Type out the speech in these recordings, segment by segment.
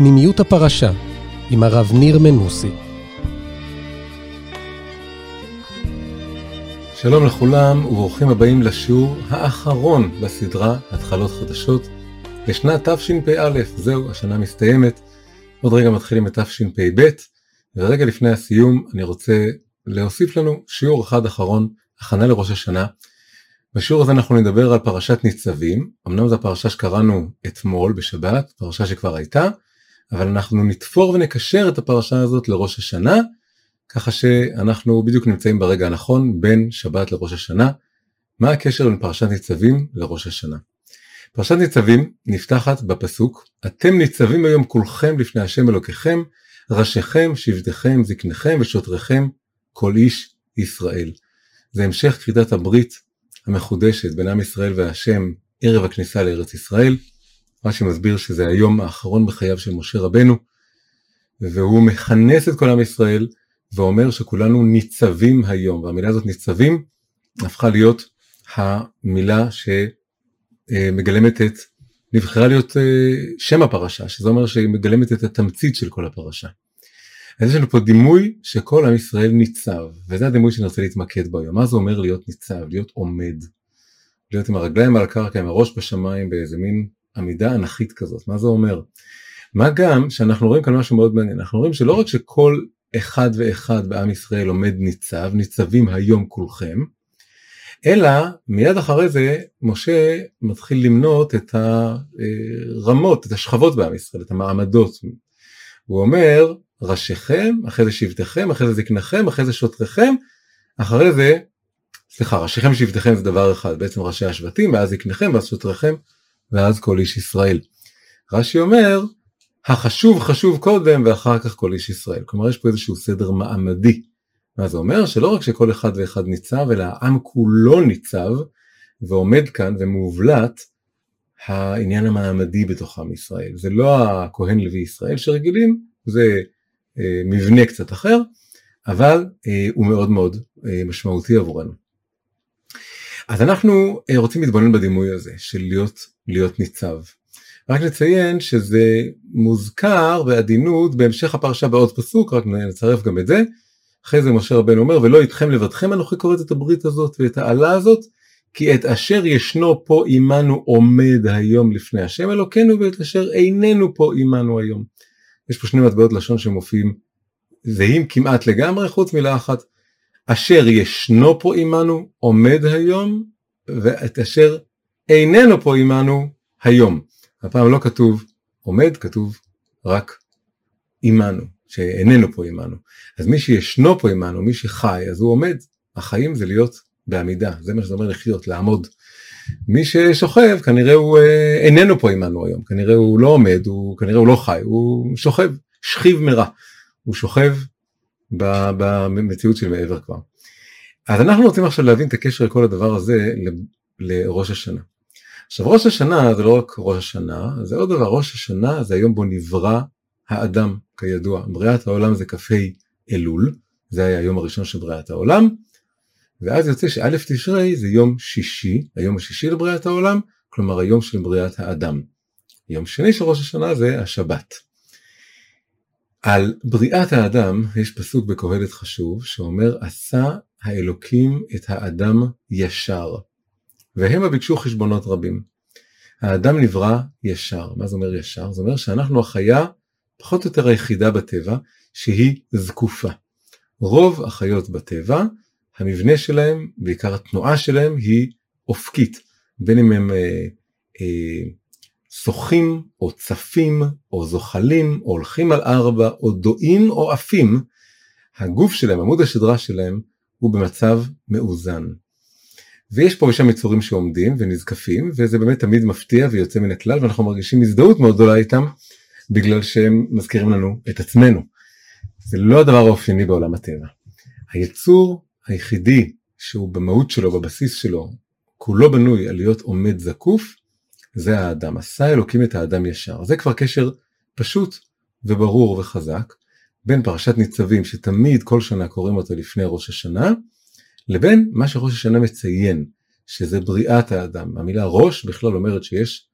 פנימיות הפרשה עם הרב ניר מנוסי. שלום לכולם וברוכים הבאים לשיעור האחרון בסדרה התחלות חדשות לשנת תשפ"א. זהו, השנה מסתיימת, עוד רגע מתחילים את תשפ"ב, ורגע לפני הסיום אני רוצה להוסיף לנו שיעור אחד אחרון, הכנה לראש השנה. בשיעור הזה אנחנו נדבר על פרשת ניצבים, אמנם זו הפרשה שקראנו אתמול בשבת, פרשה שכבר הייתה, אבל אנחנו נתפור ונקשר את הפרשה הזאת לראש השנה, ככה שאנחנו בדיוק נמצאים ברגע הנכון בין שבת לראש השנה. מה הקשר בין פרשת ניצבים לראש השנה? פרשת ניצבים נפתחת בפסוק אתם ניצבים היום כולכם לפני השם אלוקיכם ראשיכם שבטיכם זקניכם ושוטריכם כל איש ישראל. זה המשך כריתת הברית המחודשת בין עם ישראל והשם ערב הכניסה לארץ ישראל. רש"י מסביר שזה היום האחרון בחייו של משה רבנו והוא מכנס את כל עם ישראל ואומר שכולנו ניצבים היום והמילה הזאת ניצבים הפכה להיות המילה שמגלמת את נבחרה להיות אה, שם הפרשה שזה אומר שהיא מגלמת את התמצית של כל הפרשה. אז יש לנו פה דימוי שכל עם ישראל ניצב וזה הדימוי שאני רוצה להתמקד בו היום מה זה אומר להיות ניצב להיות עומד להיות עם הרגליים על הקרקע עם הראש בשמיים באיזה מין עמידה אנכית כזאת. מה זה אומר? מה גם שאנחנו רואים כאן משהו מאוד מעניין. אנחנו רואים שלא רק שכל אחד ואחד בעם ישראל עומד ניצב ניצבים היום כולכם אלא מיד אחרי זה משה מתחיל למנות את הרמות את השכבות בעם ישראל את המעמדות. הוא אומר ראשיכם, אחרי זה שבטיכם, אחרי זה זקניכם, אחרי זה שוטריכם, אחרי זה, סליחה, ראשיכם שבטיכם זה דבר אחד, בעצם ראשי השבטים, ואז זקניכם, ואז שוטריכם, ואז כל איש ישראל. רש"י אומר, החשוב חשוב קודם ואחר כך כל איש ישראל. כלומר יש פה איזשהו סדר מעמדי. מה זה אומר? שלא רק שכל אחד ואחד ניצב, אלא העם כולו ניצב ועומד כאן ומובלט העניין המעמדי בתוך עם ישראל. זה לא הכהן לוי ישראל שרגילים, זה אה, מבנה קצת אחר, אבל אה, הוא מאוד מאוד אה, משמעותי עבורנו. אז אנחנו רוצים להתבונן בדימוי הזה של להיות, להיות ניצב. רק נציין שזה מוזכר בעדינות בהמשך הפרשה בעוד פסוק, רק נצרף גם את זה. אחרי זה משה רבנו אומר, ולא איתכם לבדכם אנוכי קוראת את הברית הזאת ואת העלה הזאת, כי את אשר ישנו פה עמנו עומד היום לפני השם אלוקינו, ואת אשר איננו פה עמנו היום. יש פה שני מטבעות לשון שמופיעים זהים כמעט לגמרי חוץ מילה אחת אשר ישנו פה עמנו עומד היום ואת אשר איננו פה עמנו היום. הפעם לא כתוב עומד כתוב רק עמנו שאיננו פה עמנו. אז מי שישנו פה עמנו מי שחי אז הוא עומד החיים זה להיות בעמידה זה מה שזה אומר לחיות לעמוד. מי ששוכב כנראה הוא אה, איננו פה עמנו היום כנראה הוא לא עומד הוא כנראה הוא לא חי הוא שוכב שכיב מרע הוא שוכב במציאות של מעבר כבר. אז אנחנו רוצים עכשיו להבין את הקשר לכל הדבר הזה לראש השנה. עכשיו ראש השנה זה לא רק ראש השנה זה עוד דבר ראש השנה זה היום בו נברא האדם כידוע בריאת העולם זה כ"ה אלול זה היה היום הראשון של בריאת העולם ואז יוצא שא' תשרי זה יום שישי, היום השישי לבריאת העולם, כלומר היום של בריאת האדם. יום שני של ראש השנה זה השבת. על בריאת האדם יש פסוק בקהלת חשוב שאומר עשה האלוקים את האדם ישר והמה ביקשו חשבונות רבים. האדם נברא ישר, מה זה אומר ישר? זה אומר שאנחנו החיה פחות או יותר היחידה בטבע שהיא זקופה. רוב החיות בטבע המבנה שלהם, בעיקר התנועה שלהם היא אופקית, בין אם הם אה, אה, שוחים או צפים או זוחלים או הולכים על ארבע או דועים או עפים, הגוף שלהם, עמוד השדרה שלהם הוא במצב מאוזן. ויש פה ושם יצורים שעומדים ונזקפים וזה באמת תמיד מפתיע ויוצא מן הכלל ואנחנו מרגישים הזדהות מאוד גדולה איתם בגלל שהם מזכירים לנו את עצמנו. זה לא הדבר האופייני בעולם הטבע. היצור היחידי שהוא במהות שלו, בבסיס שלו, כולו בנוי על להיות עומד זקוף, זה האדם. עשה אלוקים את האדם ישר. זה כבר קשר פשוט וברור וחזק בין פרשת ניצבים שתמיד כל שנה קוראים אותה לפני ראש השנה, לבין מה שראש השנה מציין, שזה בריאת האדם. המילה ראש בכלל אומרת שיש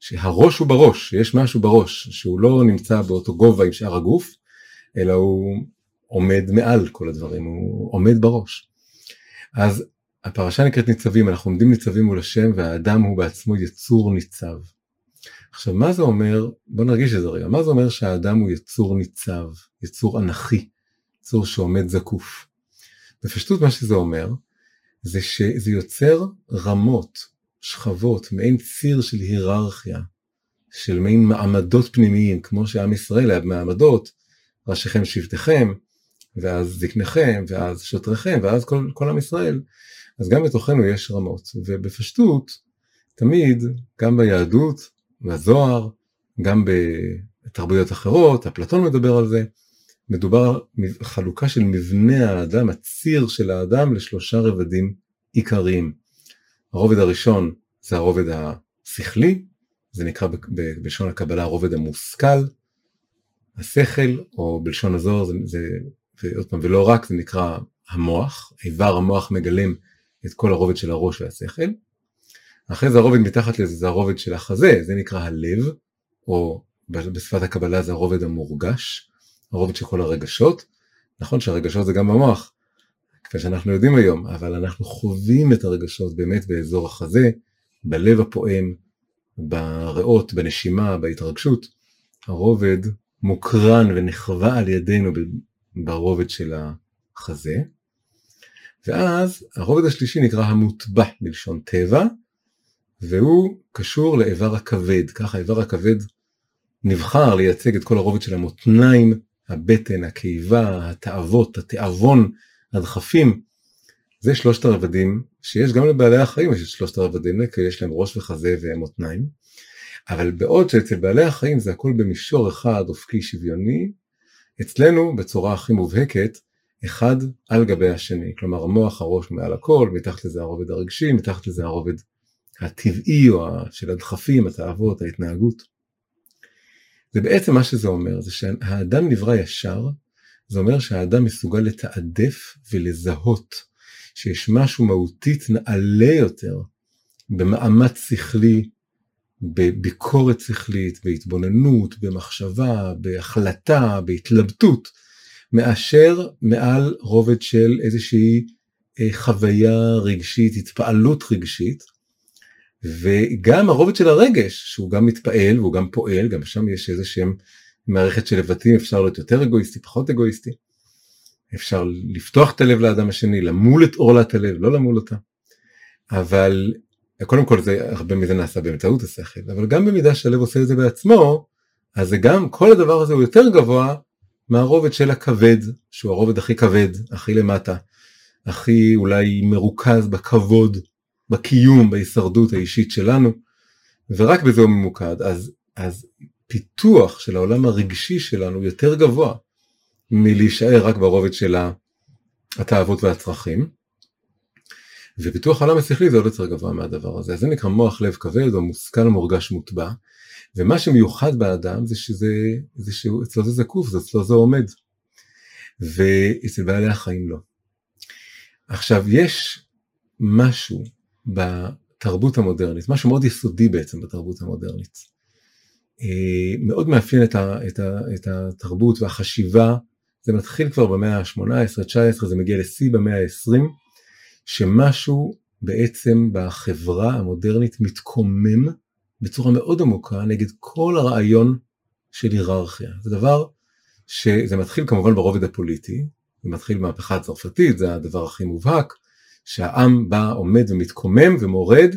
שהראש הוא בראש, שיש משהו בראש, שהוא לא נמצא באותו גובה עם שאר הגוף, אלא הוא עומד מעל כל הדברים, הוא עומד בראש. אז הפרשה נקראת ניצבים, אנחנו עומדים ניצבים מול השם והאדם הוא בעצמו יצור ניצב. עכשיו מה זה אומר, בוא נרגיש את זה רגע, מה זה אומר שהאדם הוא יצור ניצב, יצור אנכי, יצור שעומד זקוף. בפשטות מה שזה אומר, זה שזה יוצר רמות, שכבות, מעין ציר של היררכיה, של מעין מעמדות פנימיים, כמו שעם ישראל היה במעמדות, ראשיכם שבטיכם, ואז זקניכם, ואז שוטריכם, ואז כל, כל עם ישראל. אז גם בתוכנו יש רמות, ובפשטות, תמיד, גם ביהדות, בזוהר, גם בתרבויות אחרות, אפלטון מדבר על זה, מדובר חלוקה של מבנה האדם, הציר של האדם לשלושה רבדים עיקריים. הרובד הראשון זה הרובד השכלי, זה נקרא בלשון הקבלה הרובד המושכל, השכל, או בלשון הזוהר זה, זה ועוד פעם, ולא רק, זה נקרא המוח, איבר המוח מגלם את כל הרובד של הראש והשכל. אחרי זה הרובד מתחת לזה זה הרובד של החזה, זה נקרא הלב, או בשפת הקבלה זה הרובד המורגש, הרובד של כל הרגשות. נכון שהרגשות זה גם במוח, כפי שאנחנו יודעים היום, אבל אנחנו חווים את הרגשות באמת באזור החזה, בלב הפועם, בריאות, בנשימה, בהתרגשות. הרובד מוקרן ונחווה על ידינו ברובד של החזה. ואז הרובד השלישי נקרא המוטבע בלשון טבע, והוא קשור לאיבר הכבד, ככה האיבר הכבד נבחר לייצג את כל הרובד של המותניים, הבטן, הקיבה, התאוות, התיאבון, הדחפים. זה שלושת הרבדים שיש גם לבעלי החיים יש את שלושת הרבדים, כי יש להם ראש וחזה ומותניים. אבל בעוד שאצל בעלי החיים זה הכל במישור אחד אופקי שוויוני, אצלנו בצורה הכי מובהקת אחד על גבי השני, כלומר המוח הראש מעל הכל, מתחת לזה הרובד הרגשי, מתחת לזה הרובד הטבעי או של הדחפים, התאוות, ההתנהגות. זה בעצם מה שזה אומר, זה שהאדם נברא ישר, זה אומר שהאדם מסוגל לתעדף ולזהות שיש משהו מהותית נעלה יותר במאמץ שכלי, בביקורת שכלית, בהתבוננות, במחשבה, בהחלטה, בהתלבטות, מאשר מעל רובד של איזושהי אה, חוויה רגשית, התפעלות רגשית, וגם הרובד של הרגש, שהוא גם מתפעל והוא גם פועל, גם שם יש איזה שהם מערכת של לבטים, אפשר להיות יותר אגואיסטי, פחות אגואיסטי. אפשר לפתוח את הלב לאדם השני, למול את עורלת הלב, לא למול אותה. אבל קודם כל זה, הרבה מזה נעשה באמצעות השכל, אבל גם במידה שהלב עושה את זה בעצמו, אז זה גם, כל הדבר הזה הוא יותר גבוה מהרובד של הכבד, שהוא הרובד הכי כבד, הכי למטה, הכי אולי מרוכז בכבוד, בקיום, בהישרדות האישית שלנו, ורק בזה הוא ממוקד, אז, אז פיתוח של העולם הרגשי שלנו יותר גבוה מלהישאר רק ברובד של התאוות והצרכים. ופיתוח העולם השכלי זה עוד יותר גבוה מהדבר הזה, זה נקרא מוח לב כבד או מושכל מורגש מוטבע, ומה שמיוחד באדם זה שזה, זה שאצלו זה זקוף, זה אצלו זה עומד, ואצל בעלי החיים לא. עכשיו יש משהו בתרבות המודרנית, משהו מאוד יסודי בעצם בתרבות המודרנית, אה, מאוד מאפיין את, ה, את, ה, את התרבות והחשיבה, זה מתחיל כבר במאה ה-18-19, זה מגיע לשיא במאה ה-20, שמשהו בעצם בחברה המודרנית מתקומם בצורה מאוד עמוקה נגד כל הרעיון של היררכיה. זה דבר שזה מתחיל כמובן ברובד הפוליטי, זה מתחיל במהפכה הצרפתית, זה הדבר הכי מובהק, שהעם בא, עומד ומתקומם ומורד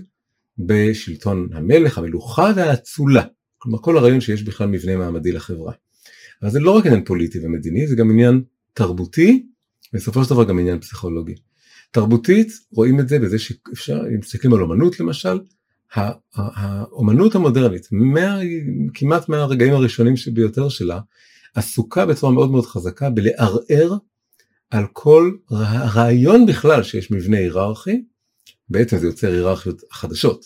בשלטון המלך, המלוכה והאצולה. כלומר כל הרעיון שיש בכלל מבנה מעמדי לחברה. אבל זה לא רק עניין פוליטי ומדיני, זה גם עניין תרבותי, ובסופו של דבר גם עניין פסיכולוגי. תרבותית רואים את זה בזה שאפשר, אם מסתכלים על אומנות למשל, האומנות המודרנית, מה, כמעט מהרגעים הראשונים ביותר שלה, עסוקה בצורה מאוד מאוד חזקה בלערער על כל הרעיון בכלל שיש מבנה היררכי, בעצם זה יוצר היררכיות חדשות,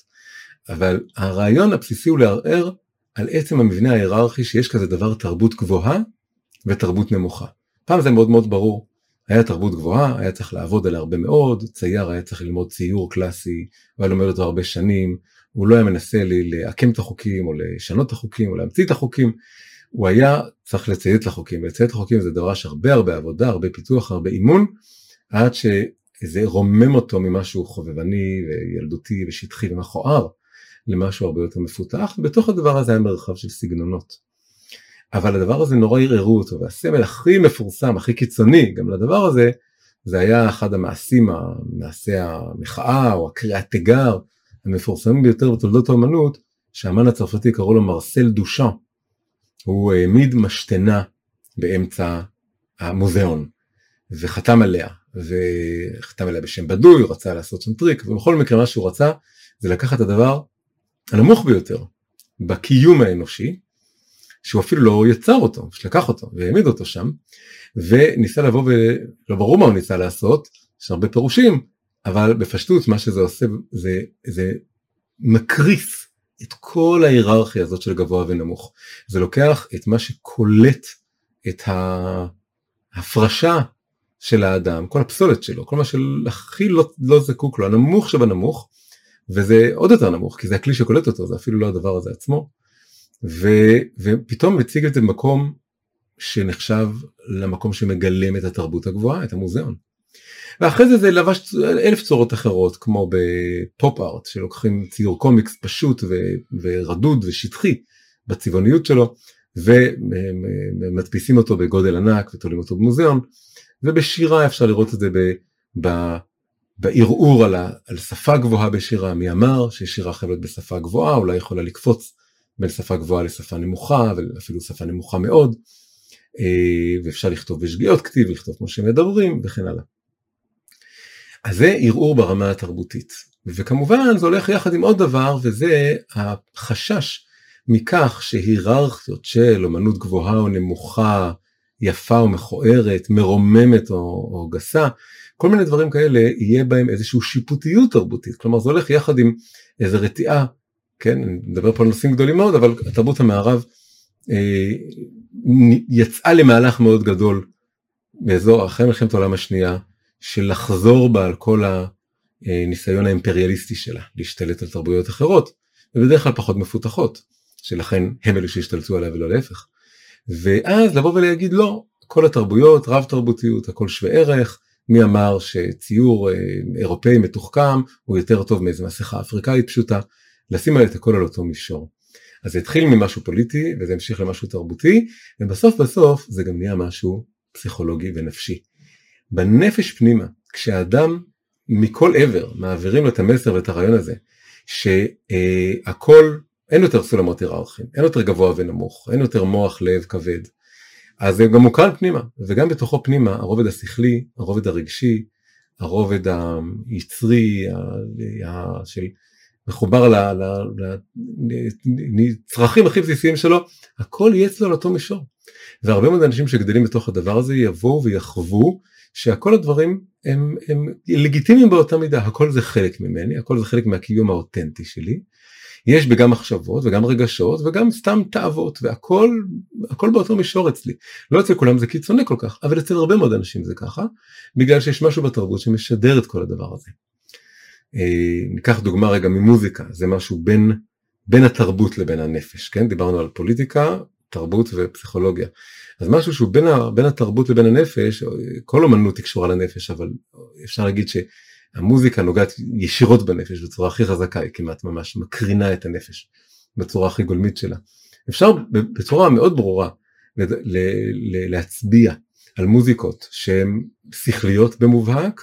אבל הרעיון הבסיסי הוא לערער על עצם המבנה ההיררכי שיש כזה דבר תרבות גבוהה ותרבות נמוכה. פעם זה מאוד מאוד ברור, היה תרבות גבוהה, היה צריך לעבוד עליה הרבה מאוד, צייר היה צריך ללמוד ציור קלאסי, הוא היה לומד אותו הרבה שנים, הוא לא היה מנסה לעקם את החוקים או לשנות את החוקים או להמציא את החוקים, הוא היה צריך לציית לחוקים, ולציית לחוקים זה דבר שהרבה הרבה עבודה, הרבה פיתוח, הרבה אימון, עד שזה רומם אותו ממשהו חובבני וילדותי ושטחי ומכוער למשהו הרבה יותר מפותח, ובתוך הדבר הזה היה מרחב של סגנונות. אבל הדבר הזה נורא ערערו אותו, והסמל הכי מפורסם, הכי קיצוני גם לדבר הזה, זה היה אחד המעשים, מעשי המחאה או הקריאת תיגר המפורסמים ביותר בתולדות האמנות, שהאמן הצרפתי קראו לו מרסל דושאן. הוא העמיד משתנה באמצע המוזיאון, וחתם עליה, וחתם עליה בשם בדוי, הוא רצה לעשות שם טריק, ובכל מקרה מה שהוא רצה זה לקחת את הדבר הנמוך ביותר בקיום האנושי, שהוא אפילו לא יצר אותו, שלקח אותו והעמיד אותו שם, וניסה לבוא ולא ברור מה הוא ניסה לעשות, יש הרבה פירושים, אבל בפשטות מה שזה עושה זה, זה מקריס את כל ההיררכיה הזאת של גבוה ונמוך. זה לוקח את מה שקולט את ההפרשה של האדם, כל הפסולת שלו, כל מה שהכי לא, לא זקוק לו, הנמוך שבנמוך, וזה עוד יותר נמוך, כי זה הכלי שקולט אותו, זה אפילו לא הדבר הזה עצמו, ו, ופתאום מציג את זה במקום שנחשב למקום שמגלם את התרבות הגבוהה, את המוזיאון. ואחרי זה זה לבש אלף צורות אחרות כמו בפופ ארט שלוקחים ציור קומיקס פשוט ו, ורדוד ושטחי בצבעוניות שלו ומדפיסים אותו בגודל ענק ותולים אותו במוזיאון ובשירה אפשר לראות את זה ב, בערעור על, ה, על שפה גבוהה בשירה מי אמר ששירה חייבת בשפה גבוהה אולי יכולה לקפוץ בין שפה גבוהה לשפה נמוכה ואפילו שפה נמוכה מאוד אה, ואפשר לכתוב בשגיאות כתיב לכתוב כמו שמדברים וכן הלאה. אז זה ערעור ברמה התרבותית. וכמובן זה הולך יחד עם עוד דבר וזה החשש מכך שהיררכיות של אומנות גבוהה או נמוכה, יפה או מכוערת, מרוממת או, או גסה, כל מיני דברים כאלה יהיה בהם איזושהי שיפוטיות תרבותית, כלומר זה הולך יחד עם איזו רתיעה, כן, אני מדבר פה על נושאים גדולים מאוד, אבל תרבות המערב אה, יצאה למהלך מאוד גדול באזור אחרי מלחמת העולם השנייה, של לחזור בה על כל הניסיון האימפריאליסטי שלה, להשתלט על תרבויות אחרות, ובדרך כלל פחות מפותחות, שלכן הם אלו שהשתלטו עליה ולא להפך. ואז לבוא ולהגיד לא, כל התרבויות, רב תרבותיות, הכל שווה ערך, מי אמר שציור אה, אירופאי מתוחכם הוא יותר טוב מאיזה מסכה אפריקאית פשוטה, לשים את הכל על אותו מישור. אז זה התחיל ממשהו פוליטי וזה המשיך למשהו תרבותי ובסוף בסוף זה גם נהיה משהו פסיכולוגי ונפשי. בנפש פנימה, כשאדם מכל עבר מעבירים לו את המסר ואת הרעיון הזה, שהכל, אין יותר סולמות היררכיים, אין יותר גבוה ונמוך, אין יותר מוח, לב, כבד, אז זה גם מוקרן פנימה, וגם בתוכו פנימה הרובד השכלי, הרובד הרגשי, הרובד היצרי, של מחובר לצרכים הכי בסיסיים שלו, הכל יהיה אצלו על אותו מישור. והרבה מאוד אנשים שגדלים בתוך הדבר הזה יבואו ויחוו שכל הדברים הם, הם לגיטימיים באותה מידה, הכל זה חלק ממני, הכל זה חלק מהקיום האותנטי שלי. יש בגם מחשבות וגם רגשות וגם סתם תאוות והכל הכל באותו מישור אצלי. לא אצל כולם זה קיצוני כל כך, אבל אצל הרבה מאוד אנשים זה ככה, בגלל שיש משהו בתרבות שמשדר את כל הדבר הזה. אה, ניקח דוגמה רגע ממוזיקה, זה משהו בין, בין התרבות לבין הנפש, כן? דיברנו על פוליטיקה, תרבות ופסיכולוגיה. אז משהו שהוא בין, ה, בין התרבות לבין הנפש, כל אומנות היא קשורה לנפש, אבל אפשר להגיד שהמוזיקה נוגעת ישירות בנפש בצורה הכי חזקה, היא כמעט ממש מקרינה את הנפש בצורה הכי גולמית שלה. אפשר בצורה מאוד ברורה להצביע על מוזיקות שהן שכליות במובהק,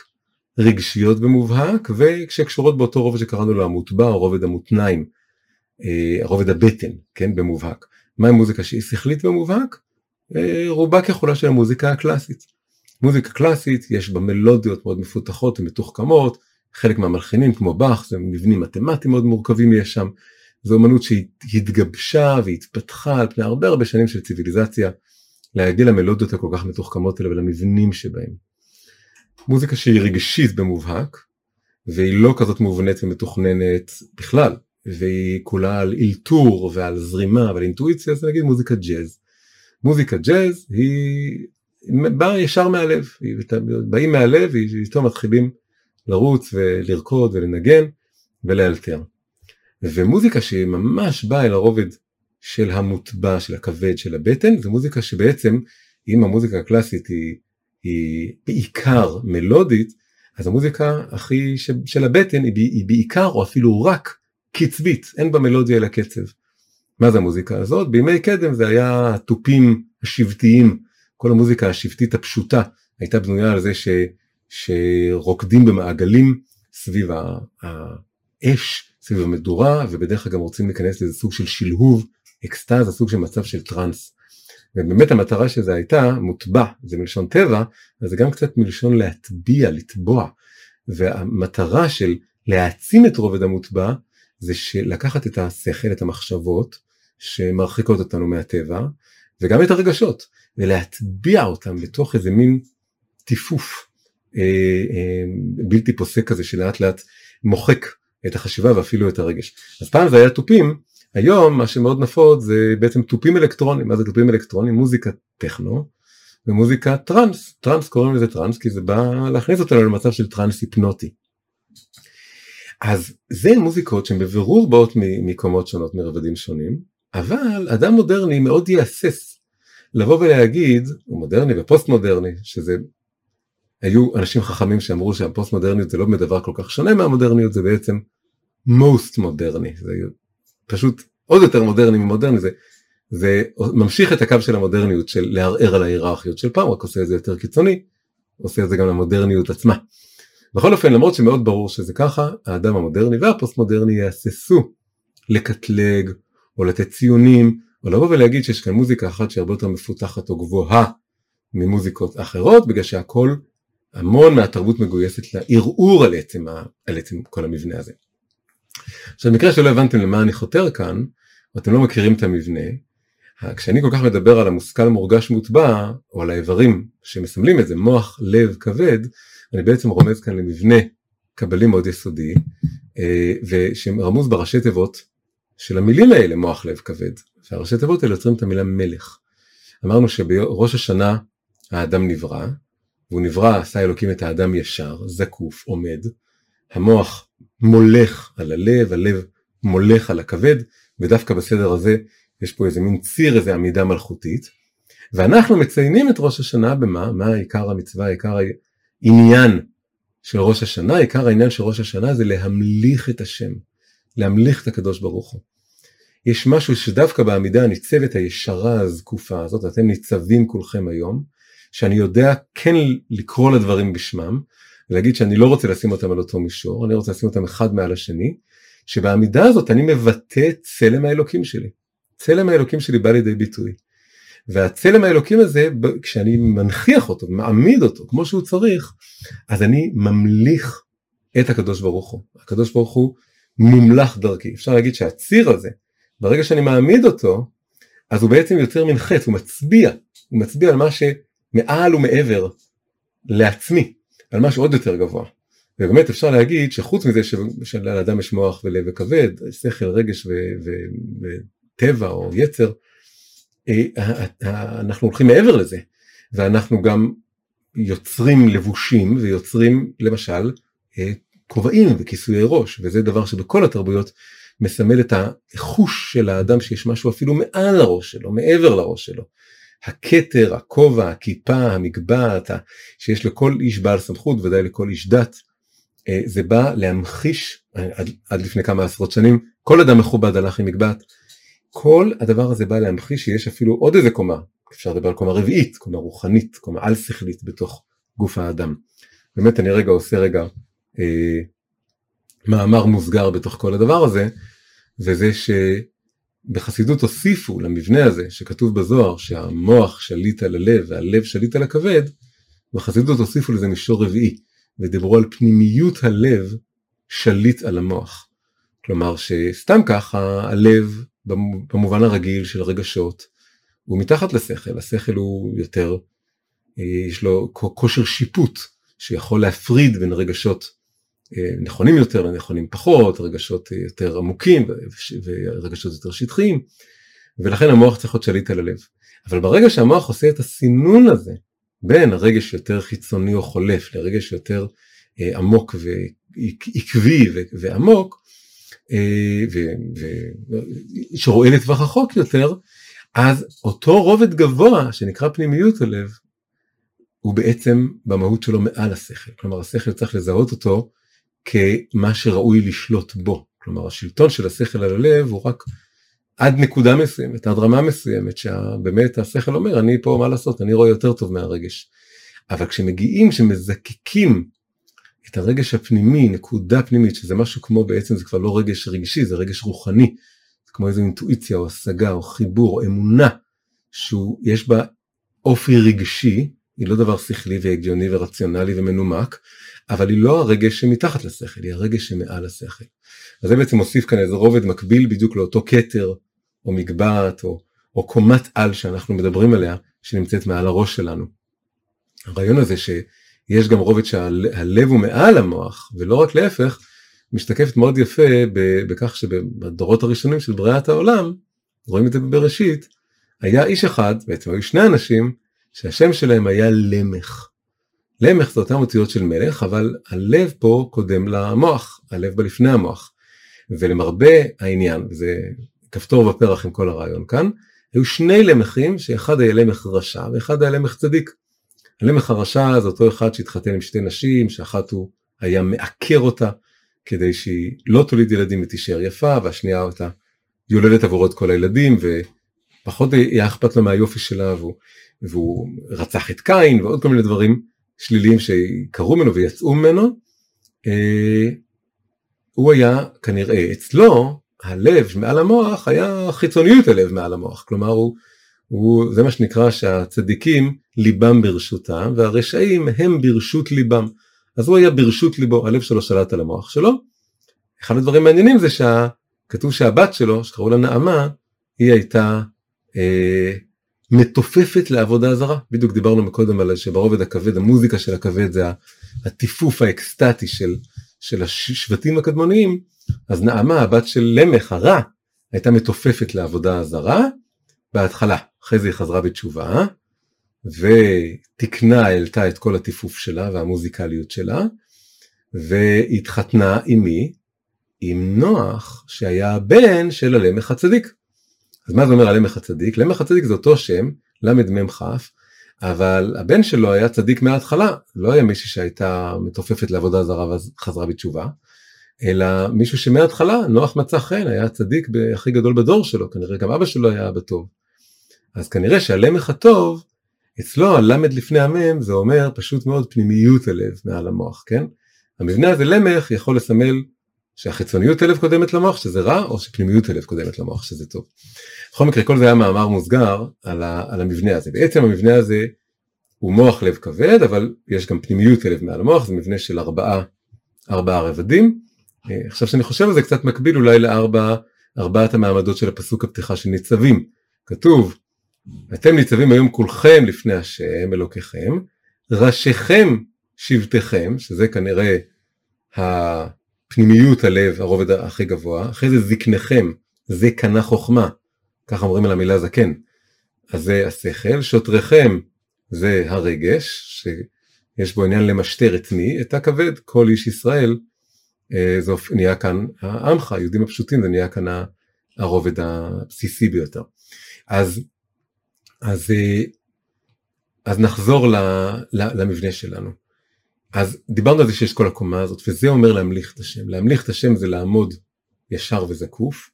רגשיות במובהק, וכשקשורות באותו רובד שקראנו לו המוטבע, הרובד המותניים, אה, הרובד הבטן, כן, במובהק. מהי מוזיקה שהיא שכלית במובהק? אה, רובה ככולה של המוזיקה הקלאסית. מוזיקה קלאסית יש בה מלודיות מאוד מפותחות ומתוחכמות, חלק מהמלחינים כמו באך זה מבנים מתמטיים מאוד מורכבים יש שם, זו אמנות שהתגבשה והתפתחה על פני הרבה הרבה שנים של ציוויליזציה להגיע למלודיות הכל כך מתוחכמות האלה ולמבנים שבהם. מוזיקה שהיא רגשית במובהק והיא לא כזאת מובנית ומתוכננת בכלל והיא כולה על אלתור ועל זרימה ועל אינטואיציה אז נגיד מוזיקה ג'אז. מוזיקה ג'אז היא באה ישר מהלב, באים מהלב ואיתו מתחילים לרוץ ולרקוד ולנגן ולאלתר. ומוזיקה שהיא ממש באה אל הרובד של המוטבע, של הכבד, של הבטן, זו מוזיקה שבעצם, אם המוזיקה הקלאסית היא, היא בעיקר מלודית, אז המוזיקה הכי ש, של הבטן היא, היא בעיקר או אפילו רק קצבית, אין בה מלודיה אלא קצב. מה זה המוזיקה הזאת? בימי קדם זה היה התופים השבטיים, כל המוזיקה השבטית הפשוטה הייתה בנויה על זה ש, שרוקדים במעגלים סביב האש, סביב המדורה, ובדרך כלל גם רוצים להיכנס לאיזה סוג של שלהוב, אקסטאזה, סוג של מצב של טראנס. ובאמת המטרה של זה הייתה מוטבע, זה מלשון טבע, אז זה גם קצת מלשון להטביע, לטבוע. והמטרה של להעצים את רובד המוטבע זה לקחת את השכל, את המחשבות שמרחיקות אותנו מהטבע, וגם את הרגשות, ולהטביע אותם בתוך איזה מין תיפוף אה, אה, בלתי פוסק כזה שלאט לאט מוחק את החשיבה ואפילו את הרגש. אז פעם זה היה תופים, היום מה שמאוד נפוץ זה בעצם תופים אלקטרונים, מה זה תופים אלקטרונים? מוזיקה טכנו ומוזיקה טראנס, טראנס קוראים לזה טראנס כי זה בא להכניס אותנו למצב של טראנס היפנוטי. אז זה מוזיקות שהן בבירור באות מקומות שונות מרבדים שונים, אבל אדם מודרני מאוד יהסס לבוא ולהגיד, הוא מודרני ופוסט מודרני, שזה היו אנשים חכמים שאמרו שהפוסט מודרניות זה לא דבר כל כך שונה מהמודרניות, זה בעצם most מודרני, זה פשוט עוד יותר מודרני ממודרני, זה, זה ממשיך את הקו של המודרניות של לערער על ההיררכיות של פעם, רק עושה את זה יותר קיצוני, עושה את זה גם למודרניות עצמה. בכל אופן למרות שמאוד ברור שזה ככה, האדם המודרני והפוסט מודרני יהססו לקטלג או לתת ציונים או לבוא ולהגיד שיש כאן מוזיקה אחת שהיא הרבה יותר מפותחת או גבוהה ממוזיקות אחרות בגלל שהכל המון מהתרבות מגויסת לערעור על עצם, על עצם כל המבנה הזה. עכשיו במקרה שלא הבנתם למה אני חותר כאן, ואתם לא מכירים את המבנה, כשאני כל כך מדבר על המושכל מורגש מוטבע, או על האיברים שמסמלים את זה, מוח, לב, כבד, אני בעצם רומז כאן למבנה קבלי מאוד יסודי, אה, ושרמוז בראשי תיבות של המילים האלה, מוח, לב, כבד. והראשי תיבות האלה יוצרים את המילה מלך. אמרנו שבראש השנה האדם נברא, והוא נברא, עשה אלוקים את האדם ישר, זקוף, עומד, המוח מולך על הלב, הלב מולך על הכבד, ודווקא בסדר הזה יש פה איזה מין ציר, איזה עמידה מלכותית, ואנחנו מציינים את ראש השנה במה? מה עיקר המצווה, עיקר העניין של ראש השנה? עיקר העניין של ראש השנה זה להמליך את השם, להמליך את הקדוש ברוך הוא. יש משהו שדווקא בעמידה הניצבת הישרה הזקופה הזאת, אתם ניצבים כולכם היום, שאני יודע כן לקרוא לדברים בשמם, ולהגיד שאני לא רוצה לשים אותם על אותו מישור, אני רוצה לשים אותם אחד מעל השני, שבעמידה הזאת אני מבטא צלם האלוקים שלי. צלם האלוקים שלי בא לידי ביטוי. והצלם האלוקים הזה, כשאני מנכיח אותו ומעמיד אותו כמו שהוא צריך, אז אני ממליך את הקדוש ברוך הוא. הקדוש ברוך הוא מומלך דרכי. אפשר להגיד שהציר הזה, ברגע שאני מעמיד אותו, אז הוא בעצם יוצר מין חץ, הוא מצביע, הוא מצביע על מה שמעל ומעבר לעצמי, על משהו עוד יותר גבוה. ובאמת אפשר להגיד שחוץ מזה שלאדם יש מוח ולב וכבד, שכל, רגש וטבע או יצר, אה, אנחנו הולכים מעבר לזה, ואנחנו גם יוצרים לבושים ויוצרים למשל אה, כובעים וכיסויי ראש, וזה דבר שבכל התרבויות מסמל את החוש של האדם שיש משהו אפילו מעל הראש שלו, מעבר לראש שלו. הכתר, הכובע, הכיפה, המגבעת, שיש לכל איש בעל סמכות, ודאי לכל איש דת, אה, זה בא להמחיש, עד, עד לפני כמה עשרות שנים, כל אדם מכובד הלך עם מגבעת. כל הדבר הזה בא להמחיש שיש אפילו עוד איזה קומה, אפשר לדבר על קומה רביעית, קומה רוחנית, קומה על שכלית בתוך גוף האדם. באמת אני רגע עושה רגע אה, מאמר מוסגר בתוך כל הדבר הזה, וזה שבחסידות הוסיפו למבנה הזה שכתוב בזוהר שהמוח שליט על הלב והלב שליט על הכבד, בחסידות הוסיפו לזה מישור רביעי, ודיברו על פנימיות הלב שליט על המוח. כלומר שסתם ככה הלב במובן הרגיל של הרגשות הוא מתחת לשכל, השכל הוא יותר, אה, יש לו כושר שיפוט שיכול להפריד בין רגשות אה, נכונים יותר לנכונים פחות, רגשות יותר עמוקים ורגשות יותר שטחיים, ולכן המוח צריך להיות שליט על הלב. אבל ברגע שהמוח עושה את הסינון הזה בין הרגש יותר חיצוני או חולף לרגש יותר אה, עמוק ועקבי ועמוק, אה, שרואה לטווח רחוק יותר, אז אותו רובד גבוה שנקרא פנימיות הלב, הוא בעצם במהות שלו מעל השכל. כלומר השכל צריך לזהות אותו כמה שראוי לשלוט בו. כלומר השלטון של השכל על הלב הוא רק עד נקודה מסוימת, עד רמה מסוימת, שבאמת השכל אומר אני פה מה לעשות, אני רואה יותר טוב מהרגש. אבל כשמגיעים, כשמזקקים את הרגש הפנימי, נקודה פנימית, שזה משהו כמו בעצם זה כבר לא רגש רגשי, זה רגש רוחני, זה כמו איזו אינטואיציה או השגה או חיבור או אמונה, שיש בה אופי רגשי, היא לא דבר שכלי והגיוני ורציונלי ומנומק, אבל היא לא הרגש שמתחת לשכל, היא הרגש שמעל השכל. אז זה בעצם מוסיף כאן איזה רובד מקביל בדיוק לאותו כתר או מגבעת או, או קומת על שאנחנו מדברים עליה, שנמצאת מעל הראש שלנו. הרעיון הזה שיש גם רובד שהלב הוא מעל המוח, ולא רק להפך, משתקפת מאוד יפה בכך שבדורות הראשונים של בריאת העולם, רואים את זה בבראשית, היה איש אחד, בעצם היו שני אנשים, שהשם שלהם היה למך. למך זה אותם אותיות של מלך, אבל הלב פה קודם למוח, הלב בלפני המוח. ולמרבה העניין, וזה כפתור ופרח עם כל הרעיון כאן, היו שני למכים שאחד היה למך רשע ואחד היה למך צדיק. הלמך הרשע זה אותו אחד שהתחתן עם שתי נשים, שאחת הוא היה מעקר אותה כדי שהיא לא תוליד ילדים ותישאר יפה, והשנייה אותה יולדת עבורו את כל הילדים, ופחות היה אכפת לו מהיופי שלה, והוא, והוא רצח את קין ועוד כל מיני דברים שליליים שקרו ממנו ויצאו ממנו. אה, הוא היה כנראה אצלו הלב מעל המוח היה חיצוניות הלב מעל המוח כלומר הוא, הוא זה מה שנקרא שהצדיקים ליבם ברשותם והרשעים הם ברשות ליבם אז הוא היה ברשות ליבו הלב שלו שלט על המוח שלו. אחד הדברים המעניינים זה שכתוב שהבת שלו שקראו לה נעמה היא הייתה אה, מתופפת לעבודה זרה בדיוק דיברנו מקודם על שברובד הכבד המוזיקה של הכבד זה הטיפוף האקסטטי של של השבטים הקדמוניים, אז נעמה הבת של למך הרע הייתה מתופפת לעבודה הזרה בהתחלה, אחרי זה היא חזרה בתשובה ותיקנה העלתה את כל הטיפוף שלה והמוזיקליות שלה והתחתנה עם מי? עם נוח שהיה הבן של הלמך הצדיק. אז מה זה אומר הלמך הצדיק? למך הצדיק זה אותו שם, ל"מ כ', אבל הבן שלו היה צדיק מההתחלה, לא היה מישהי שהייתה מתופפת לעבודה זרה ואז חזרה בתשובה, אלא מישהו שמההתחלה נוח מצא חן, היה הצדיק הכי גדול בדור שלו, כנראה גם אבא שלו היה אבא טוב. אז כנראה שהלמך הטוב, אצלו הלמד לפני המם זה אומר פשוט מאוד פנימיות הלב מעל המוח, כן? המבנה הזה למך יכול לסמל שהחיצוניות הלב קודמת למוח שזה רע, או שפנימיות הלב קודמת למוח שזה טוב. בכל מקרה כל זה היה מאמר מוסגר על, ה, על המבנה הזה. בעצם המבנה הזה הוא מוח לב כבד, אבל יש גם פנימיות הלב מעל המוח, זה מבנה של ארבעה, ארבעה רבדים. אה, עכשיו שאני חושב על זה קצת מקביל אולי לארבע, ארבעת המעמדות של הפסוק הפתיחה של ניצבים. כתוב, אתם ניצבים היום כולכם לפני השם אלוקיכם, ראשיכם שבטיכם, שזה כנראה הפנימיות הלב, הרובד הכי גבוה, אחרי זה זקניכם, זה קנה חוכמה, ככה אומרים על המילה זקן. אז זה השכל, שוטריכם זה הרגש, שיש בו עניין למשטר את מי? את הכבד, כל איש ישראל, אה, זה נהיה כאן העמך, היהודים הפשוטים, זה נהיה כאן הרובד הבסיסי ביותר. אז, אז, אה, אז נחזור למבנה שלנו. אז דיברנו על זה שיש כל הקומה הזאת, וזה אומר להמליך את השם. להמליך את השם זה לעמוד ישר וזקוף,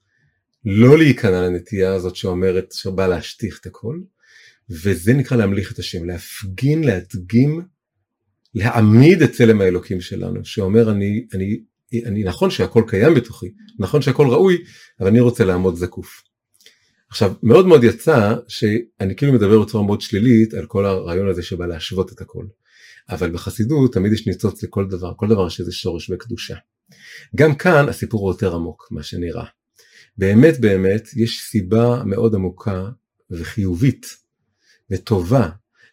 לא להיכנע לנטייה הזאת שאומרת שבא להשטיח את הכל, וזה נקרא להמליך את השם, להפגין, להדגים, להעמיד את צלם האלוקים שלנו, שאומר אני, אני, אני נכון שהכל קיים בתוכי, נכון שהכל ראוי, אבל אני רוצה לעמוד זקוף. עכשיו מאוד מאוד יצא שאני כאילו מדבר בצורה מאוד שלילית על כל הרעיון הזה שבא להשוות את הכל. אבל בחסידות תמיד יש ניצוץ לכל דבר, כל דבר יש איזה שורש וקדושה. גם כאן הסיפור הוא יותר עמוק מה שנראה. באמת באמת יש סיבה מאוד עמוקה וחיובית וטובה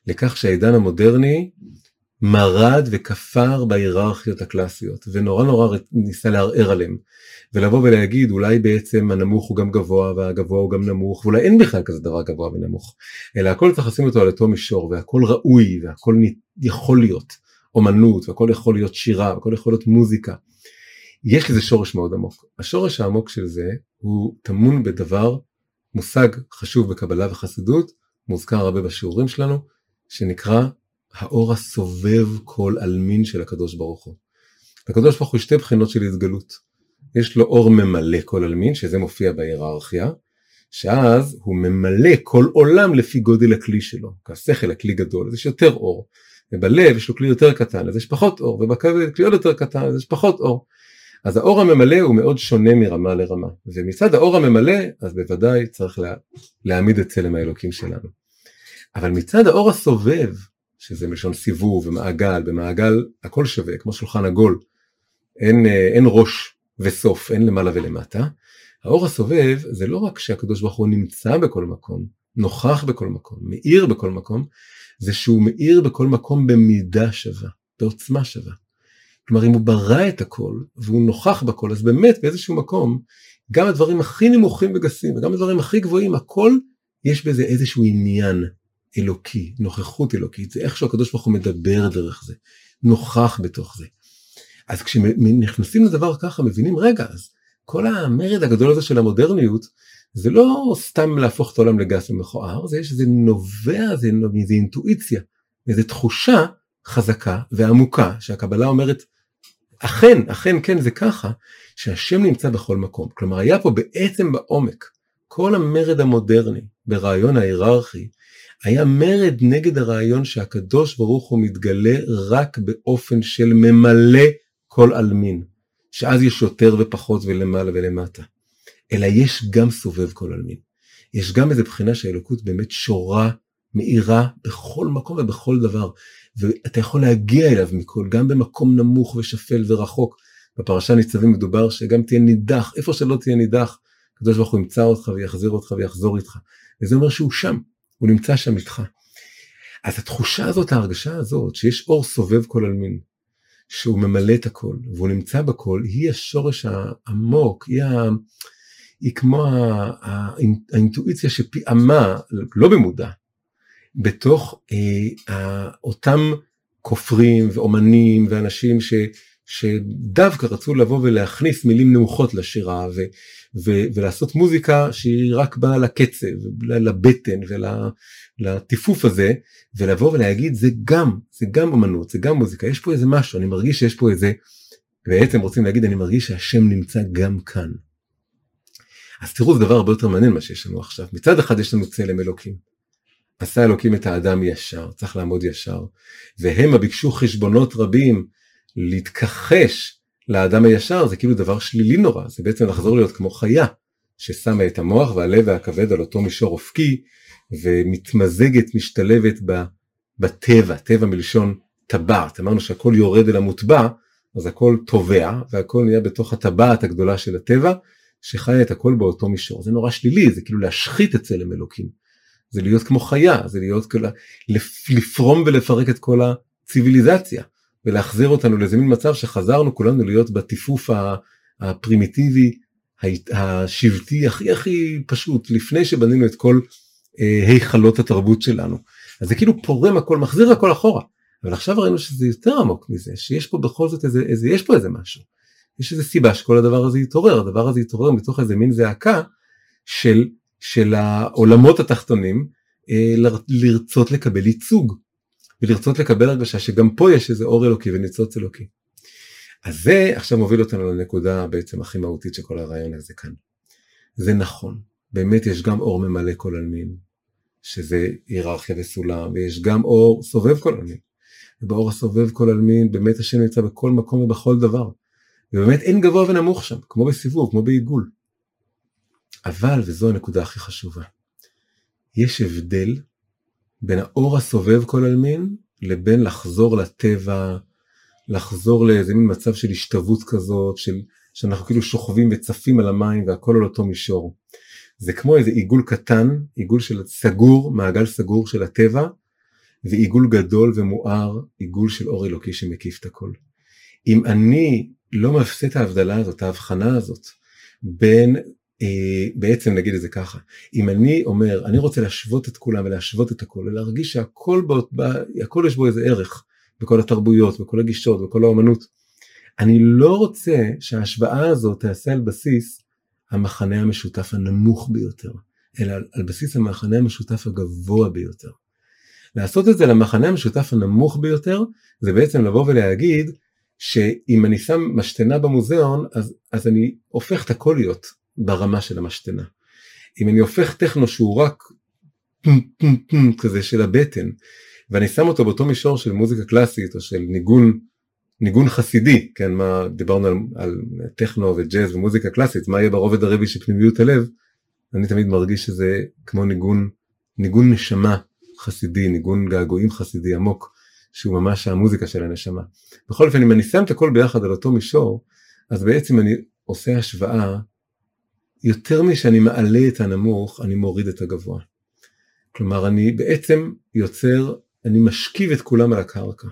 לכך שהעידן המודרני מרד וכפר בהיררכיות הקלאסיות ונורא נורא ניסה לערער עליהם ולבוא ולהגיד אולי בעצם הנמוך הוא גם גבוה והגבוה הוא גם נמוך ואולי אין בכלל כזה דבר גבוה ונמוך אלא הכל צריך לשים אותו על אותו מישור והכל ראוי והכל יכול להיות אומנות והכל יכול להיות שירה והכל יכול להיות מוזיקה. יש לזה שורש מאוד עמוק השורש העמוק של זה הוא טמון בדבר מושג חשוב בקבלה וחסידות מוזכר הרבה בשיעורים שלנו שנקרא האור הסובב כל עלמין של הקדוש ברוך הוא. לקדוש ברוך הוא שתי בחינות של התגלות. יש לו אור ממלא כל עלמין, שזה מופיע בהיררכיה, שאז הוא ממלא כל עולם לפי גודל הכלי שלו. כשכל הכלי גדול, אז יש יותר אור. ובלב יש לו כלי יותר קטן, אז יש פחות אור, ובכבד כלי עוד יותר קטן, אז יש פחות אור. אז האור הממלא הוא מאוד שונה מרמה לרמה, ומצד האור הממלא, אז בוודאי צריך לה, להעמיד את צלם האלוקים שלנו. אבל מצד האור הסובב, שזה מלשון סיבוב ומעגל, במעגל הכל שווה, כמו שולחן עגול, אין, אה, אין ראש וסוף, אין למעלה ולמטה. האור הסובב זה לא רק שהקדוש ברוך הוא נמצא בכל מקום, נוכח בכל מקום, מאיר בכל מקום, זה שהוא מאיר בכל מקום במידה שווה, בעוצמה שווה. כלומר אם הוא ברא את הכל והוא נוכח בכל אז באמת באיזשהו מקום גם הדברים הכי נמוכים וגסים וגם הדברים הכי גבוהים הכל יש בזה איזשהו עניין אלוקי, נוכחות אלוקית, זה איך שהקדוש ברוך הוא מדבר דרך זה, נוכח בתוך זה. אז כשנכנסים לדבר ככה מבינים רגע אז כל המרד הגדול הזה של המודרניות זה לא סתם להפוך את העולם לגס ומכוער זה שזה נובע זה מאיזה אינטואיציה איזה תחושה חזקה ועמוקה שהקבלה אומרת אכן אכן כן זה ככה שהשם נמצא בכל מקום כלומר היה פה בעצם בעומק כל המרד המודרני ברעיון ההיררכי היה מרד נגד הרעיון שהקדוש ברוך הוא מתגלה רק באופן של ממלא כל עלמין, שאז יש יותר ופחות ולמעלה ולמטה, אלא יש גם סובב כל עלמין. יש גם איזה בחינה שהאלוקות באמת שורה, מאירה בכל מקום ובכל דבר, ואתה יכול להגיע אליו מכל, גם במקום נמוך ושפל ורחוק. בפרשה ניצבים מדובר שגם תהיה נידח, איפה שלא תהיה נידח, הקדוש ברוך הוא ימצא אותך ויחזיר אותך ויחזור איתך. וזה אומר שהוא שם, הוא נמצא שם איתך. אז התחושה הזאת, ההרגשה הזאת, שיש אור סובב כל עלמין, שהוא ממלא את הכל, והוא נמצא בכל, היא השורש העמוק, היא, ה... היא כמו האינטואיציה שפיעמה, לא במודע, בתוך אה, אותם כופרים ואומנים ואנשים ש, שדווקא רצו לבוא ולהכניס מילים נמוכות לשירה ו, ולעשות מוזיקה שהיא רק באה לקצב, לבטן ולטיפוף הזה, ולבוא ולהגיד זה גם, זה גם אמנות, זה גם מוזיקה, יש פה איזה משהו, אני מרגיש שיש פה איזה, בעצם רוצים להגיד אני מרגיש שהשם נמצא גם כאן. אז תראו זה דבר הרבה יותר מעניין מה שיש לנו עכשיו, מצד אחד יש לנו צלם אלוקים. עשה אלוקים את האדם ישר, צריך לעמוד ישר, והם ביקשו חשבונות רבים להתכחש לאדם הישר זה כאילו דבר שלילי נורא, זה בעצם לחזור להיות כמו חיה ששמה את המוח והלב והכבד על אותו מישור אופקי ומתמזגת, משתלבת בטבע, טבע מלשון טבעת, אמרנו שהכל יורד אל המוטבע, אז הכל טובע והכל נהיה בתוך הטבעת הגדולה של הטבע שחיה את הכל באותו מישור, זה נורא שלילי, זה כאילו להשחית את צלם אלוקים, זה להיות כמו חיה, זה להיות כאילו לפרום ולפרק את כל הציוויליזציה. ולהחזיר אותנו לאיזה מין מצב שחזרנו כולנו להיות בטיפוף הפרימיטיבי השבטי הכי הכי פשוט לפני שבנינו את כל אה, היכלות התרבות שלנו. אז זה כאילו פורם הכל מחזיר הכל אחורה. אבל עכשיו ראינו שזה יותר עמוק מזה שיש פה בכל זאת איזה, איזה יש פה איזה משהו. יש איזה סיבה שכל הדבר הזה יתעורר הדבר הזה יתעורר מתוך איזה מין זעקה של של העולמות התחתונים אה, לרצות לקבל ייצוג. ולרצות לקבל הרגשה שגם פה יש איזה אור אלוקי וניצוץ אלוקי. אז זה עכשיו מוביל אותנו לנקודה בעצם הכי מהותית של כל הרעיון הזה כאן. זה נכון, באמת יש גם אור ממלא כל עלמין, שזה היררכיה וסולם, ויש גם אור סובב כל עלמין. ובאור הסובב כל עלמין באמת השם נמצא בכל מקום ובכל דבר. ובאמת אין גבוה ונמוך שם, כמו בסיבוב, כמו בעיגול. אבל, וזו הנקודה הכי חשובה, יש הבדל בין האור הסובב כל עלמין לבין לחזור לטבע, לחזור לאיזה מין מצב של השתוות כזאת, של, שאנחנו כאילו שוכבים וצפים על המים והכל על אותו מישור. זה כמו איזה עיגול קטן, עיגול של סגור, מעגל סגור של הטבע, ועיגול גדול ומואר, עיגול של אור אלוקי שמקיף את הכל. אם אני לא מפסה את ההבדלה הזאת, ההבחנה הזאת, בין, בעצם נגיד את זה ככה, אם אני אומר, אני רוצה להשוות את כולם ולהשוות את הכל, ולהרגיש שהכל בו, הכל יש בו איזה ערך, בכל התרבויות, בכל הגישות, בכל האומנות, אני לא רוצה שההשוואה הזאת תעשה על בסיס המחנה המשותף הנמוך ביותר, אלא על בסיס המחנה המשותף הגבוה ביותר. לעשות את זה למחנה המשותף הנמוך ביותר, זה בעצם לבוא ולהגיד שאם אני שם משתנה במוזיאון, אז, אז אני הופך את הכל להיות ברמה של המשתנה. אם אני הופך טכנו שהוא רק כזה של הבטן, ואני שם אותו באותו מישור של מוזיקה קלאסית או של ניגון ניגון חסידי, כן, מה דיברנו על, על טכנו וג'אז ומוזיקה קלאסית, מה יהיה ברובד הרביעי של פנימיות הלב, אני תמיד מרגיש שזה כמו ניגון, ניגון נשמה חסידי, ניגון געגועים חסידי עמוק, שהוא ממש המוזיקה של הנשמה. בכל אופן, אם אני שם את הכל ביחד על אותו מישור, אז בעצם אני עושה השוואה, יותר משאני מעלה את הנמוך, אני מוריד את הגבוה. כלומר, אני בעצם יוצר, אני משכיב את כולם על הקרקע.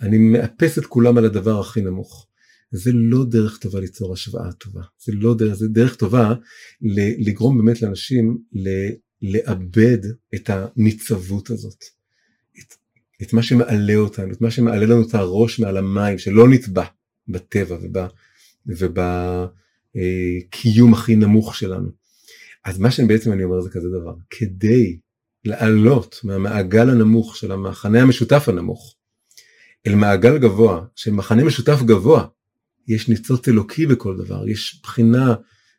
אני מאפס את כולם על הדבר הכי נמוך. זה לא דרך טובה ליצור השוואה טובה, זה לא דרך, זה דרך טובה לגרום באמת לאנשים לאבד את הניצבות הזאת, את, את מה שמעלה אותנו, את מה שמעלה לנו את הראש מעל המים, שלא נטבע בטבע ובקיום אה, הכי נמוך שלנו. אז מה שבעצם אני אומר זה כזה דבר, כדי לעלות מהמעגל הנמוך של המחנה המשותף הנמוך, אל מעגל גבוה, של מחנה משותף גבוה, יש ניצוץ אלוקי בכל דבר, יש בחינה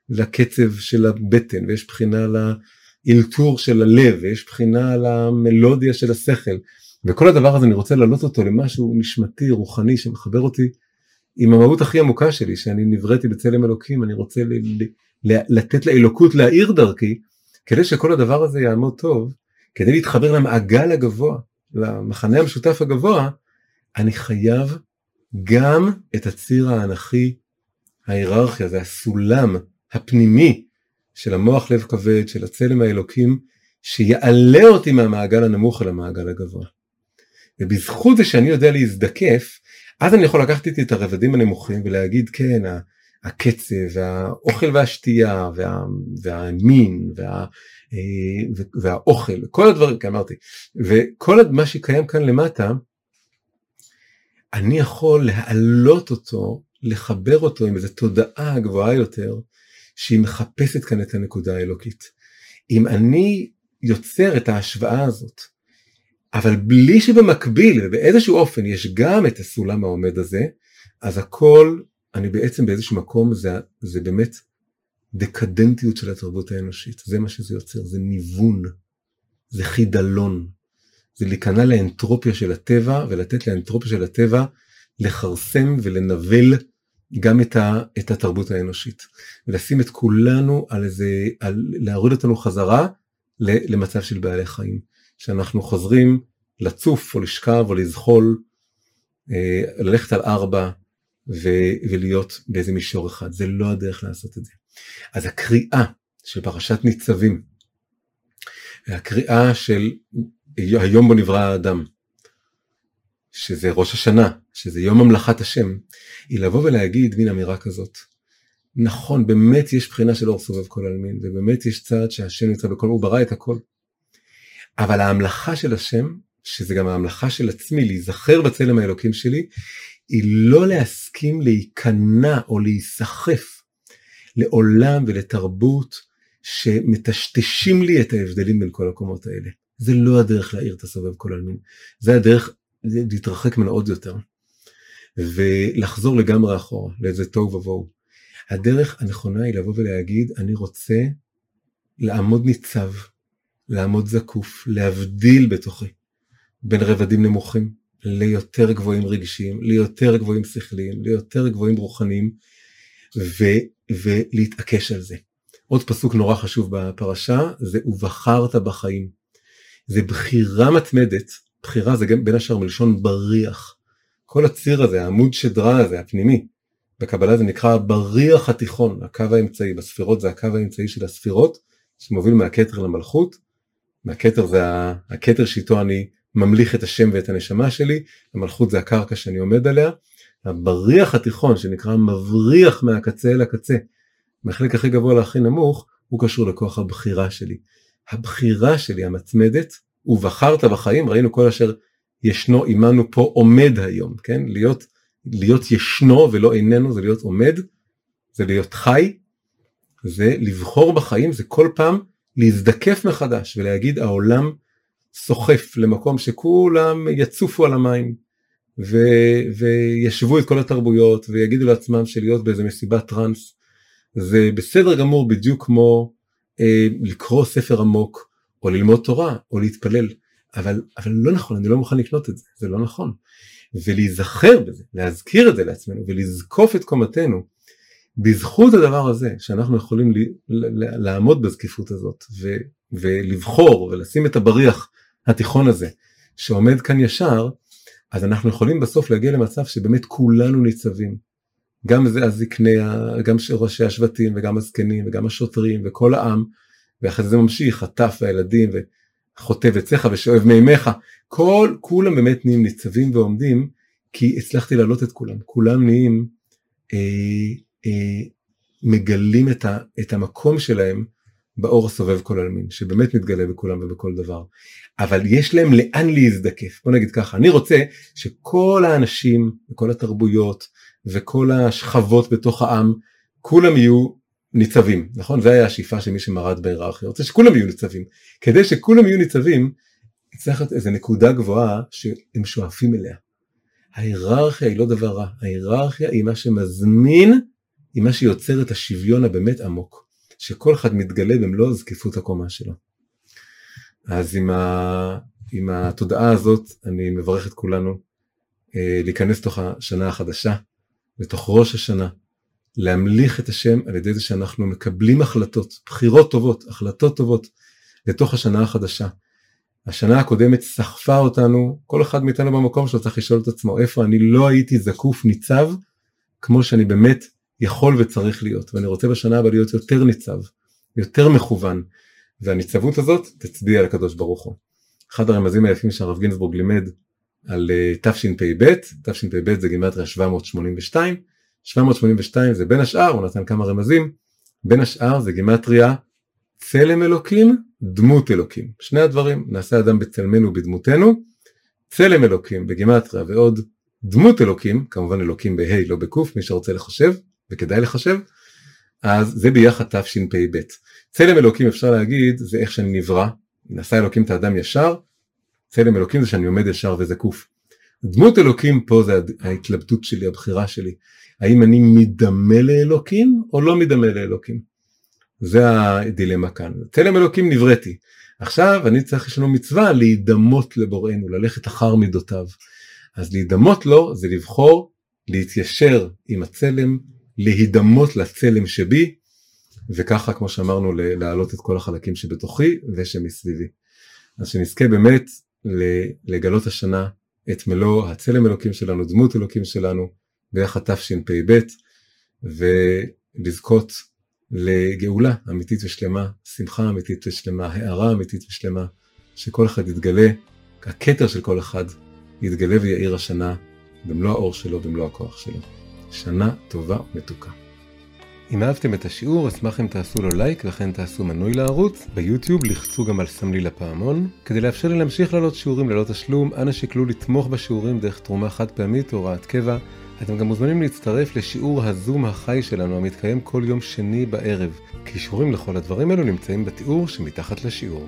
לקצב של הבטן, ויש בחינה לאלתור של הלב, ויש בחינה למלודיה של השכל, וכל הדבר הזה אני רוצה להעלות אותו למשהו נשמתי, רוחני, שמחבר אותי עם המהות הכי עמוקה שלי, שאני נבראתי בצלם אלוקים, אני רוצה ל- ל- לתת לאלוקות להאיר דרכי, כדי שכל הדבר הזה יעמוד טוב, כדי להתחבר למעגל הגבוה, למחנה המשותף הגבוה, אני חייב גם את הציר האנכי, ההיררכיה, זה הסולם הפנימי של המוח לב כבד, של הצלם האלוקים, שיעלה אותי מהמעגל הנמוך אל המעגל הגבוה. ובזכות זה שאני יודע להזדקף, אז אני יכול לקחת איתי את הרבדים הנמוכים ולהגיד כן, הקצב והאוכל והשתייה וה, והמין וה, אה, והאוכל, כל הדברים, כי אמרתי, וכל מה שקיים כאן למטה, אני יכול להעלות אותו, לחבר אותו עם איזו תודעה גבוהה יותר, שהיא מחפשת כאן את הנקודה האלוקית. אם אני יוצר את ההשוואה הזאת, אבל בלי שבמקביל ובאיזשהו אופן יש גם את הסולם העומד הזה, אז הכל, אני בעצם באיזשהו מקום, זה, זה באמת דקדנטיות של התרבות האנושית, זה מה שזה יוצר, זה ניוון, זה חידלון, זה להיכנע לאנטרופיה של הטבע ולתת לאנטרופיה של הטבע לכרסם ולנבל גם את, ה, את התרבות האנושית. ולשים את כולנו על איזה, על, להוריד אותנו חזרה למצב של בעלי חיים, שאנחנו חוזרים לצוף או לשכב או לזחול, אה, ללכת על ארבע ו, ולהיות באיזה מישור אחד, זה לא הדרך לעשות את זה. אז הקריאה של פרשת ניצבים, הקריאה של היום בו נברא האדם, שזה ראש השנה, שזה יום המלאכת השם, היא לבוא ולהגיד מין אמירה כזאת. נכון, באמת יש בחינה של אור סובב כל עלמין, ובאמת יש צעד שהשם נמצא בכל, הוא ברא את הכל. אבל ההמלכה של השם, שזה גם ההמלכה של עצמי, להיזכר בצלם האלוקים שלי, היא לא להסכים להיכנע או להיסחף לעולם ולתרבות שמטשטשים לי את ההבדלים בין כל הקומות האלה. זה לא הדרך להעיר את הסובב כל עלמין, זה הדרך להתרחק ממנו עוד יותר, ולחזור לגמרי אחורה, לאיזה תוהו ובוהו. הדרך הנכונה היא לבוא ולהגיד, אני רוצה לעמוד ניצב, לעמוד זקוף, להבדיל בתוכי בין רבדים נמוכים ליותר גבוהים רגשיים, ליותר גבוהים שכליים, ליותר גבוהים רוחניים, ו- ולהתעקש על זה. עוד פסוק נורא חשוב בפרשה זה ובחרת בחיים. זה בחירה מתמדת, בחירה זה גם בין השאר מלשון בריח. כל הציר הזה, העמוד שדרה הזה, הפנימי, בקבלה זה נקרא בריח התיכון, הקו האמצעי, בספירות זה הקו האמצעי של הספירות, שמוביל מהכתר למלכות, מהכתר זה הכתר שאיתו אני ממליך את השם ואת הנשמה שלי, המלכות זה הקרקע שאני עומד עליה, הבריח התיכון שנקרא מבריח מהקצה אל הקצה, מהחלק הכי גבוה להכי נמוך, הוא קשור לכוח הבחירה שלי. הבחירה שלי המצמדת, ובחרת בחיים, ראינו כל אשר ישנו עמנו פה עומד היום, כן? להיות, להיות ישנו ולא איננו זה להיות עומד, זה להיות חי, זה לבחור בחיים, זה כל פעם להזדקף מחדש ולהגיד העולם סוחף למקום שכולם יצופו על המים ו, וישבו את כל התרבויות ויגידו לעצמם שלהיות באיזה מסיבת טראנס זה בסדר גמור בדיוק כמו אה, לקרוא ספר עמוק או ללמוד תורה או להתפלל אבל, אבל לא נכון אני לא מוכן לקנות את זה זה לא נכון. ולהיזכר בזה להזכיר את זה לעצמנו ולזקוף את קומתנו בזכות הדבר הזה שאנחנו יכולים ל, ל, לעמוד בזקיפות הזאת ו, ולבחור ולשים את הבריח התיכון הזה שעומד כאן ישר אז אנחנו יכולים בסוף להגיע למצב שבאמת כולנו ניצבים. גם זה הזקני, גם ראשי השבטים וגם הזקנים וגם השוטרים וכל העם ואחרי זה ממשיך הטף והילדים וחוטב עציך ושואב מימיך. כל כולם באמת נהיים ניצבים ועומדים כי הצלחתי להעלות את כולם. כולם נהיים אה, מגלים את, ה, את המקום שלהם באור הסובב כל עלמין שבאמת מתגלה בכולם ובכל דבר. אבל יש להם לאן להזדקף. בוא נגיד ככה אני רוצה שכל האנשים וכל התרבויות וכל השכבות בתוך העם כולם יהיו ניצבים נכון? זה היה השאיפה של מי שמרד בהיררכיה. רוצה שכולם יהיו ניצבים. כדי שכולם יהיו ניצבים צריך להיות איזה נקודה גבוהה שהם שואפים אליה. ההיררכיה היא לא דבר רע. ההיררכיה היא מה שמזמין היא מה שיוצר את השוויון הבאמת עמוק שכל אחד מתגלה במלוא זקיפות הקומה שלו. אז עם, ה... עם התודעה הזאת אני מברך את כולנו אה, להיכנס לתוך השנה החדשה לתוך ראש השנה, להמליך את השם על ידי זה שאנחנו מקבלים החלטות, בחירות טובות, החלטות טובות, לתוך השנה החדשה. השנה הקודמת סחפה אותנו, כל אחד מאיתנו במקום שלו צריך לשאול את עצמו איפה אני לא הייתי זקוף ניצב כמו שאני באמת יכול וצריך להיות, ואני רוצה בשנה הבאה להיות יותר ניצב, יותר מכוון, והניצבות הזאת תצביע על הקדוש ברוך הוא. אחד הרמזים היפים שהרב גינזבורג לימד על uh, תשפ"ב, תשפ"ב זה גימטריה 782, 782 זה בין השאר, הוא נתן כמה רמזים, בין השאר זה גימטריה צלם אלוקים, דמות אלוקים. שני הדברים, נעשה אדם בצלמנו ובדמותנו, צלם אלוקים בגימטריה ועוד דמות אלוקים, כמובן אלוקים בה' לא בקוף, מי שרוצה לחשב, וכדאי לחשב, אז זה ביחד תשפ"ב. צלם אלוקים אפשר להגיד זה איך שאני נברא, נעשה אלוקים את האדם ישר, צלם אלוקים זה שאני עומד ישר וזקוף. דמות אלוקים פה זה ההתלבטות שלי, הבחירה שלי. האם אני מדמה לאלוקים או לא מדמה לאלוקים? זה הדילמה כאן. צלם אלוקים נבראתי. עכשיו אני צריך, יש לנו מצווה להידמות לבוראנו, ללכת אחר מידותיו. אז להידמות לו זה לבחור להתיישר עם הצלם, להידמות לצלם שבי, וככה כמו שאמרנו להעלות את כל החלקים שבתוכי ושמסביבי. אז שנזכה באמת לגלות השנה את מלוא הצלם אלוקים שלנו, דמות אלוקים שלנו, ביחד תשפ"ב, ולזכות לגאולה אמיתית ושלמה, שמחה אמיתית ושלמה, הערה אמיתית ושלמה, שכל אחד יתגלה, הכתר של כל אחד יתגלה ויאיר השנה במלוא האור שלו, במלוא הכוח שלו. שנה טובה ומתוקה. אם אהבתם את השיעור, אשמח אם תעשו לו לייק וכן תעשו מנוי לערוץ. ביוטיוב לחצו גם על סמלי לפעמון. כדי לאפשר לי להמשיך לעלות שיעורים ללא תשלום, אנא שקלו לתמוך בשיעורים דרך תרומה חד פעמית או הוראת קבע. אתם גם מוזמנים להצטרף לשיעור הזום החי שלנו המתקיים כל יום שני בערב. קישורים לכל הדברים האלו נמצאים בתיאור שמתחת לשיעור.